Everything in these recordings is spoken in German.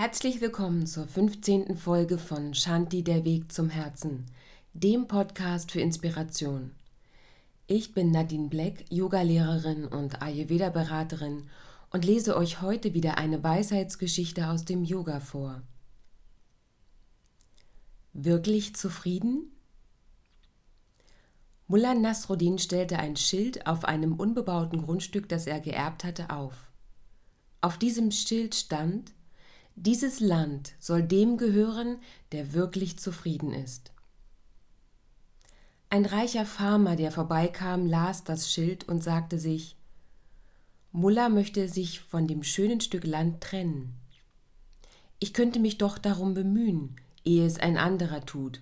Herzlich willkommen zur 15. Folge von Shanti der Weg zum Herzen, dem Podcast für Inspiration. Ich bin Nadine Black, Yogalehrerin und Ayurveda-Beraterin und lese euch heute wieder eine Weisheitsgeschichte aus dem Yoga vor. Wirklich zufrieden? Mullah Nasruddin stellte ein Schild auf einem unbebauten Grundstück, das er geerbt hatte, auf. Auf diesem Schild stand Dieses Land soll dem gehören, der wirklich zufrieden ist. Ein reicher Farmer, der vorbeikam, las das Schild und sagte sich Mullah möchte sich von dem schönen Stück Land trennen. Ich könnte mich doch darum bemühen, ehe es ein anderer tut.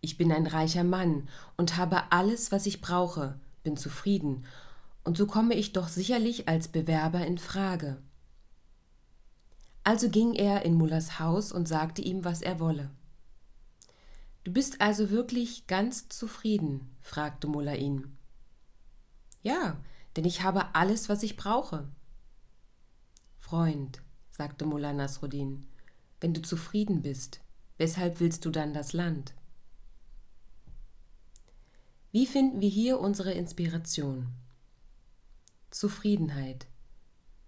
Ich bin ein reicher Mann und habe alles, was ich brauche, bin zufrieden, und so komme ich doch sicherlich als Bewerber in Frage. Also ging er in Mullers Haus und sagte ihm, was er wolle. Du bist also wirklich ganz zufrieden? fragte Muller ihn. Ja, denn ich habe alles, was ich brauche. Freund, sagte Mullah Nasruddin, wenn du zufrieden bist, weshalb willst du dann das Land? Wie finden wir hier unsere Inspiration? Zufriedenheit.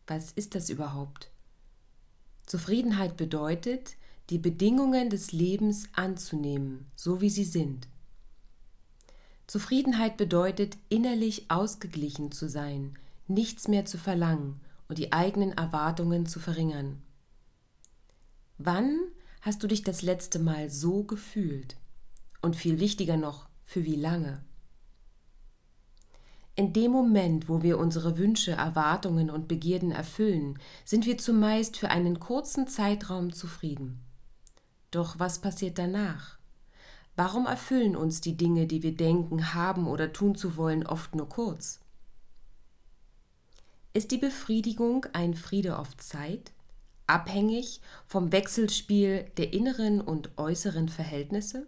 Was ist das überhaupt? Zufriedenheit bedeutet, die Bedingungen des Lebens anzunehmen, so wie sie sind. Zufriedenheit bedeutet, innerlich ausgeglichen zu sein, nichts mehr zu verlangen und die eigenen Erwartungen zu verringern. Wann hast du dich das letzte Mal so gefühlt? Und viel wichtiger noch, für wie lange? In dem Moment, wo wir unsere Wünsche, Erwartungen und Begierden erfüllen, sind wir zumeist für einen kurzen Zeitraum zufrieden. Doch was passiert danach? Warum erfüllen uns die Dinge, die wir denken, haben oder tun zu wollen, oft nur kurz? Ist die Befriedigung ein Friede auf Zeit, abhängig vom Wechselspiel der inneren und äußeren Verhältnisse?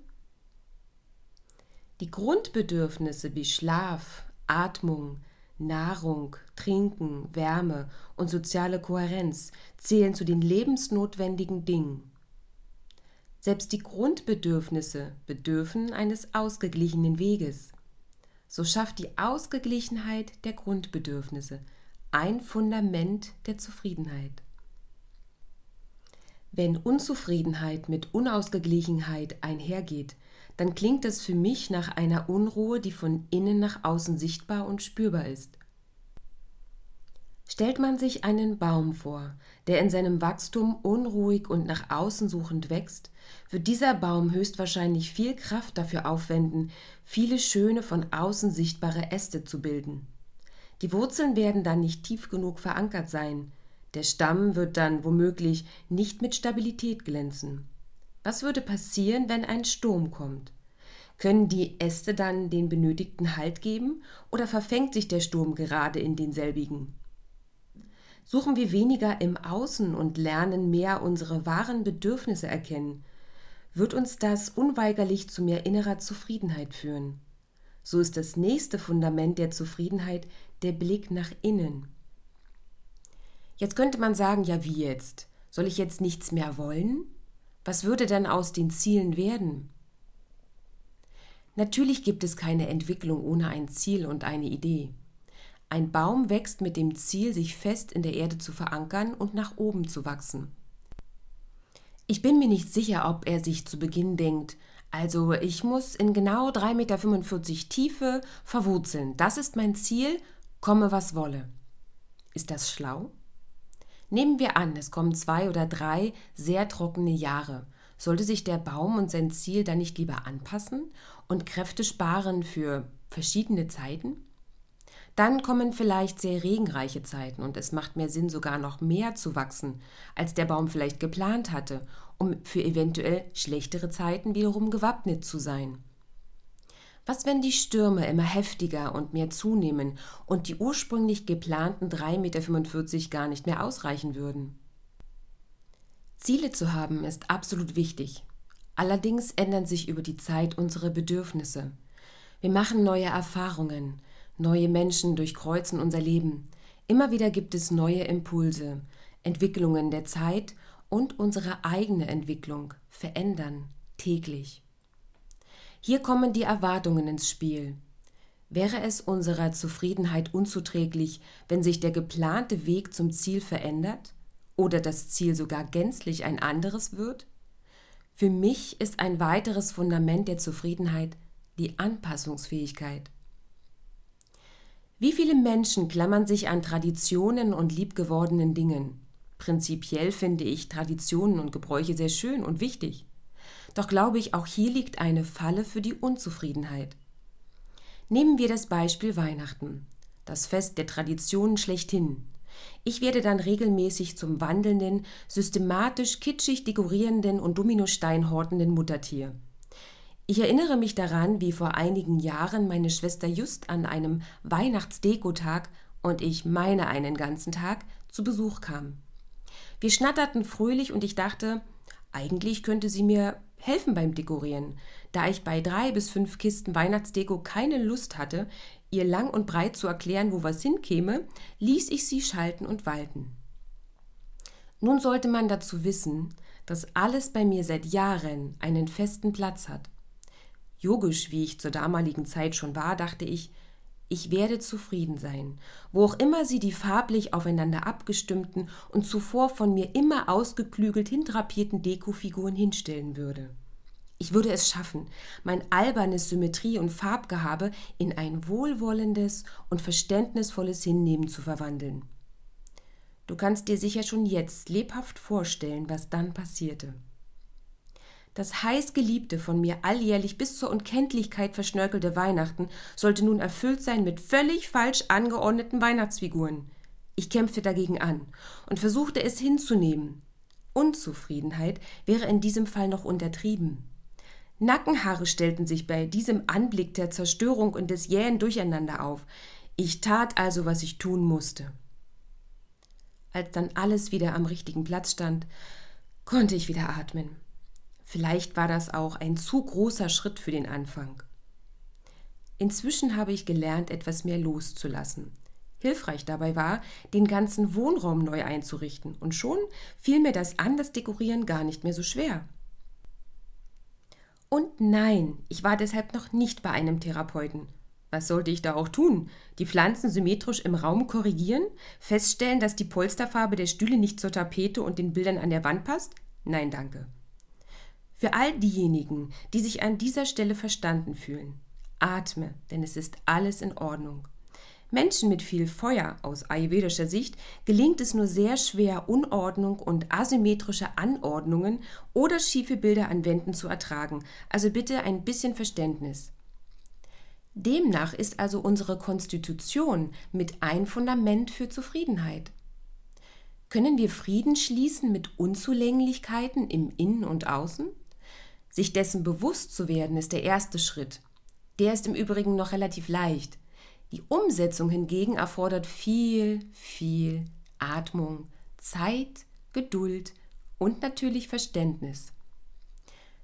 Die Grundbedürfnisse wie Schlaf, Atmung, Nahrung, Trinken, Wärme und soziale Kohärenz zählen zu den lebensnotwendigen Dingen. Selbst die Grundbedürfnisse bedürfen eines ausgeglichenen Weges. So schafft die Ausgeglichenheit der Grundbedürfnisse ein Fundament der Zufriedenheit. Wenn Unzufriedenheit mit Unausgeglichenheit einhergeht, dann klingt das für mich nach einer Unruhe, die von innen nach außen sichtbar und spürbar ist. Stellt man sich einen Baum vor, der in seinem Wachstum unruhig und nach außen suchend wächst, wird dieser Baum höchstwahrscheinlich viel Kraft dafür aufwenden, viele schöne von außen sichtbare Äste zu bilden. Die Wurzeln werden dann nicht tief genug verankert sein, der Stamm wird dann womöglich nicht mit Stabilität glänzen. Was würde passieren, wenn ein Sturm kommt? Können die Äste dann den benötigten Halt geben oder verfängt sich der Sturm gerade in denselbigen? Suchen wir weniger im Außen und lernen mehr unsere wahren Bedürfnisse erkennen, wird uns das unweigerlich zu mehr innerer Zufriedenheit führen. So ist das nächste Fundament der Zufriedenheit der Blick nach innen. Jetzt könnte man sagen, ja wie jetzt? Soll ich jetzt nichts mehr wollen? Was würde dann aus den Zielen werden? Natürlich gibt es keine Entwicklung ohne ein Ziel und eine Idee. Ein Baum wächst mit dem Ziel, sich fest in der Erde zu verankern und nach oben zu wachsen. Ich bin mir nicht sicher, ob er sich zu Beginn denkt, also ich muss in genau 3,45 Meter Tiefe verwurzeln. Das ist mein Ziel, komme was wolle. Ist das schlau? Nehmen wir an, es kommen zwei oder drei sehr trockene Jahre. Sollte sich der Baum und sein Ziel dann nicht lieber anpassen und Kräfte sparen für verschiedene Zeiten? Dann kommen vielleicht sehr regenreiche Zeiten und es macht mehr Sinn, sogar noch mehr zu wachsen, als der Baum vielleicht geplant hatte, um für eventuell schlechtere Zeiten wiederum gewappnet zu sein. Was, wenn die Stürme immer heftiger und mehr zunehmen und die ursprünglich geplanten 3,45 Meter gar nicht mehr ausreichen würden? Ziele zu haben ist absolut wichtig. Allerdings ändern sich über die Zeit unsere Bedürfnisse. Wir machen neue Erfahrungen, neue Menschen durchkreuzen unser Leben. Immer wieder gibt es neue Impulse, Entwicklungen der Zeit und unsere eigene Entwicklung verändern täglich. Hier kommen die Erwartungen ins Spiel. Wäre es unserer Zufriedenheit unzuträglich, wenn sich der geplante Weg zum Ziel verändert oder das Ziel sogar gänzlich ein anderes wird? Für mich ist ein weiteres Fundament der Zufriedenheit die Anpassungsfähigkeit. Wie viele Menschen klammern sich an Traditionen und liebgewordenen Dingen? Prinzipiell finde ich Traditionen und Gebräuche sehr schön und wichtig. Doch glaube ich, auch hier liegt eine Falle für die Unzufriedenheit. Nehmen wir das Beispiel Weihnachten, das Fest der Traditionen schlechthin. Ich werde dann regelmäßig zum wandelnden, systematisch kitschig dekorierenden und Dominostein hortenden Muttertier. Ich erinnere mich daran, wie vor einigen Jahren meine Schwester just an einem Weihnachtsdekotag und ich meine einen ganzen Tag zu Besuch kam. Wir schnatterten fröhlich und ich dachte, eigentlich könnte sie mir helfen beim Dekorieren. Da ich bei drei bis fünf Kisten Weihnachtsdeko keine Lust hatte, ihr lang und breit zu erklären, wo was hinkäme, ließ ich sie schalten und walten. Nun sollte man dazu wissen, dass alles bei mir seit Jahren einen festen Platz hat. Yogisch, wie ich zur damaligen Zeit schon war, dachte ich, ich werde zufrieden sein, wo auch immer sie die farblich aufeinander abgestimmten und zuvor von mir immer ausgeklügelt hindrapierten Dekofiguren hinstellen würde. Ich würde es schaffen, mein albernes Symmetrie- und Farbgehabe in ein wohlwollendes und verständnisvolles Hinnehmen zu verwandeln. Du kannst dir sicher schon jetzt lebhaft vorstellen, was dann passierte. Das heißgeliebte, von mir alljährlich bis zur Unkenntlichkeit verschnörkelte Weihnachten sollte nun erfüllt sein mit völlig falsch angeordneten Weihnachtsfiguren. Ich kämpfte dagegen an und versuchte es hinzunehmen. Unzufriedenheit wäre in diesem Fall noch untertrieben. Nackenhaare stellten sich bei diesem Anblick der Zerstörung und des jähen Durcheinander auf. Ich tat also, was ich tun musste. Als dann alles wieder am richtigen Platz stand, konnte ich wieder atmen. Vielleicht war das auch ein zu großer Schritt für den Anfang. Inzwischen habe ich gelernt, etwas mehr loszulassen. Hilfreich dabei war, den ganzen Wohnraum neu einzurichten, und schon fiel mir das an, das Dekorieren gar nicht mehr so schwer. Und nein, ich war deshalb noch nicht bei einem Therapeuten. Was sollte ich da auch tun? Die Pflanzen symmetrisch im Raum korrigieren? Feststellen, dass die Polsterfarbe der Stühle nicht zur Tapete und den Bildern an der Wand passt? Nein, danke. Für all diejenigen, die sich an dieser Stelle verstanden fühlen, atme, denn es ist alles in Ordnung. Menschen mit viel Feuer aus ayurvedischer Sicht gelingt es nur sehr schwer, Unordnung und asymmetrische Anordnungen oder schiefe Bilder an Wänden zu ertragen. Also bitte ein bisschen Verständnis. Demnach ist also unsere Konstitution mit ein Fundament für Zufriedenheit. Können wir Frieden schließen mit Unzulänglichkeiten im Innen und Außen? Sich dessen bewusst zu werden, ist der erste Schritt. Der ist im Übrigen noch relativ leicht. Die Umsetzung hingegen erfordert viel, viel Atmung, Zeit, Geduld und natürlich Verständnis.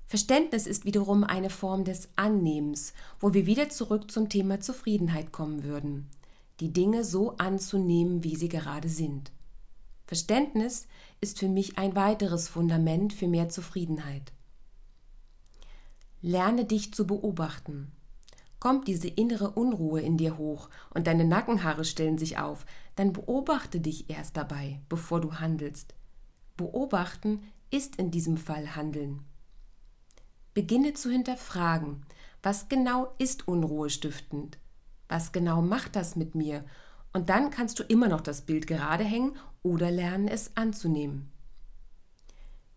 Verständnis ist wiederum eine Form des Annehmens, wo wir wieder zurück zum Thema Zufriedenheit kommen würden. Die Dinge so anzunehmen, wie sie gerade sind. Verständnis ist für mich ein weiteres Fundament für mehr Zufriedenheit. Lerne dich zu beobachten. Kommt diese innere Unruhe in dir hoch und deine Nackenhaare stellen sich auf, dann beobachte dich erst dabei, bevor du handelst. Beobachten ist in diesem Fall Handeln. Beginne zu hinterfragen, was genau ist Unruhe stiftend? Was genau macht das mit mir? Und dann kannst du immer noch das Bild gerade hängen oder lernen, es anzunehmen.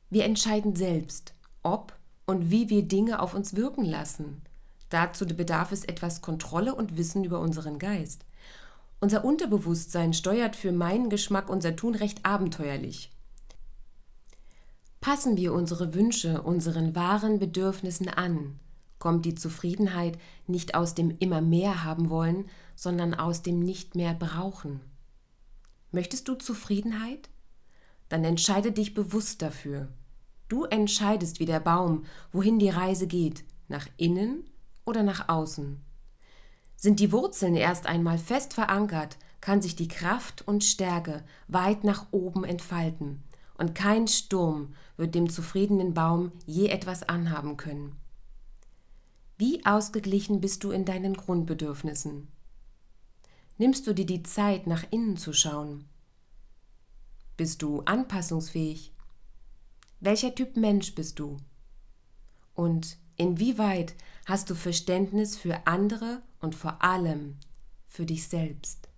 Wir entscheiden selbst, ob und wie wir Dinge auf uns wirken lassen. Dazu bedarf es etwas Kontrolle und Wissen über unseren Geist. Unser Unterbewusstsein steuert für meinen Geschmack unser Tun recht abenteuerlich. Passen wir unsere Wünsche unseren wahren Bedürfnissen an, kommt die Zufriedenheit nicht aus dem immer mehr haben wollen, sondern aus dem nicht mehr brauchen. Möchtest du Zufriedenheit? Dann entscheide dich bewusst dafür. Du entscheidest wie der Baum, wohin die Reise geht, nach innen oder nach außen. Sind die Wurzeln erst einmal fest verankert, kann sich die Kraft und Stärke weit nach oben entfalten und kein Sturm wird dem zufriedenen Baum je etwas anhaben können. Wie ausgeglichen bist du in deinen Grundbedürfnissen? Nimmst du dir die Zeit, nach innen zu schauen? Bist du anpassungsfähig? Welcher Typ Mensch bist du? Und inwieweit hast du Verständnis für andere und vor allem für dich selbst?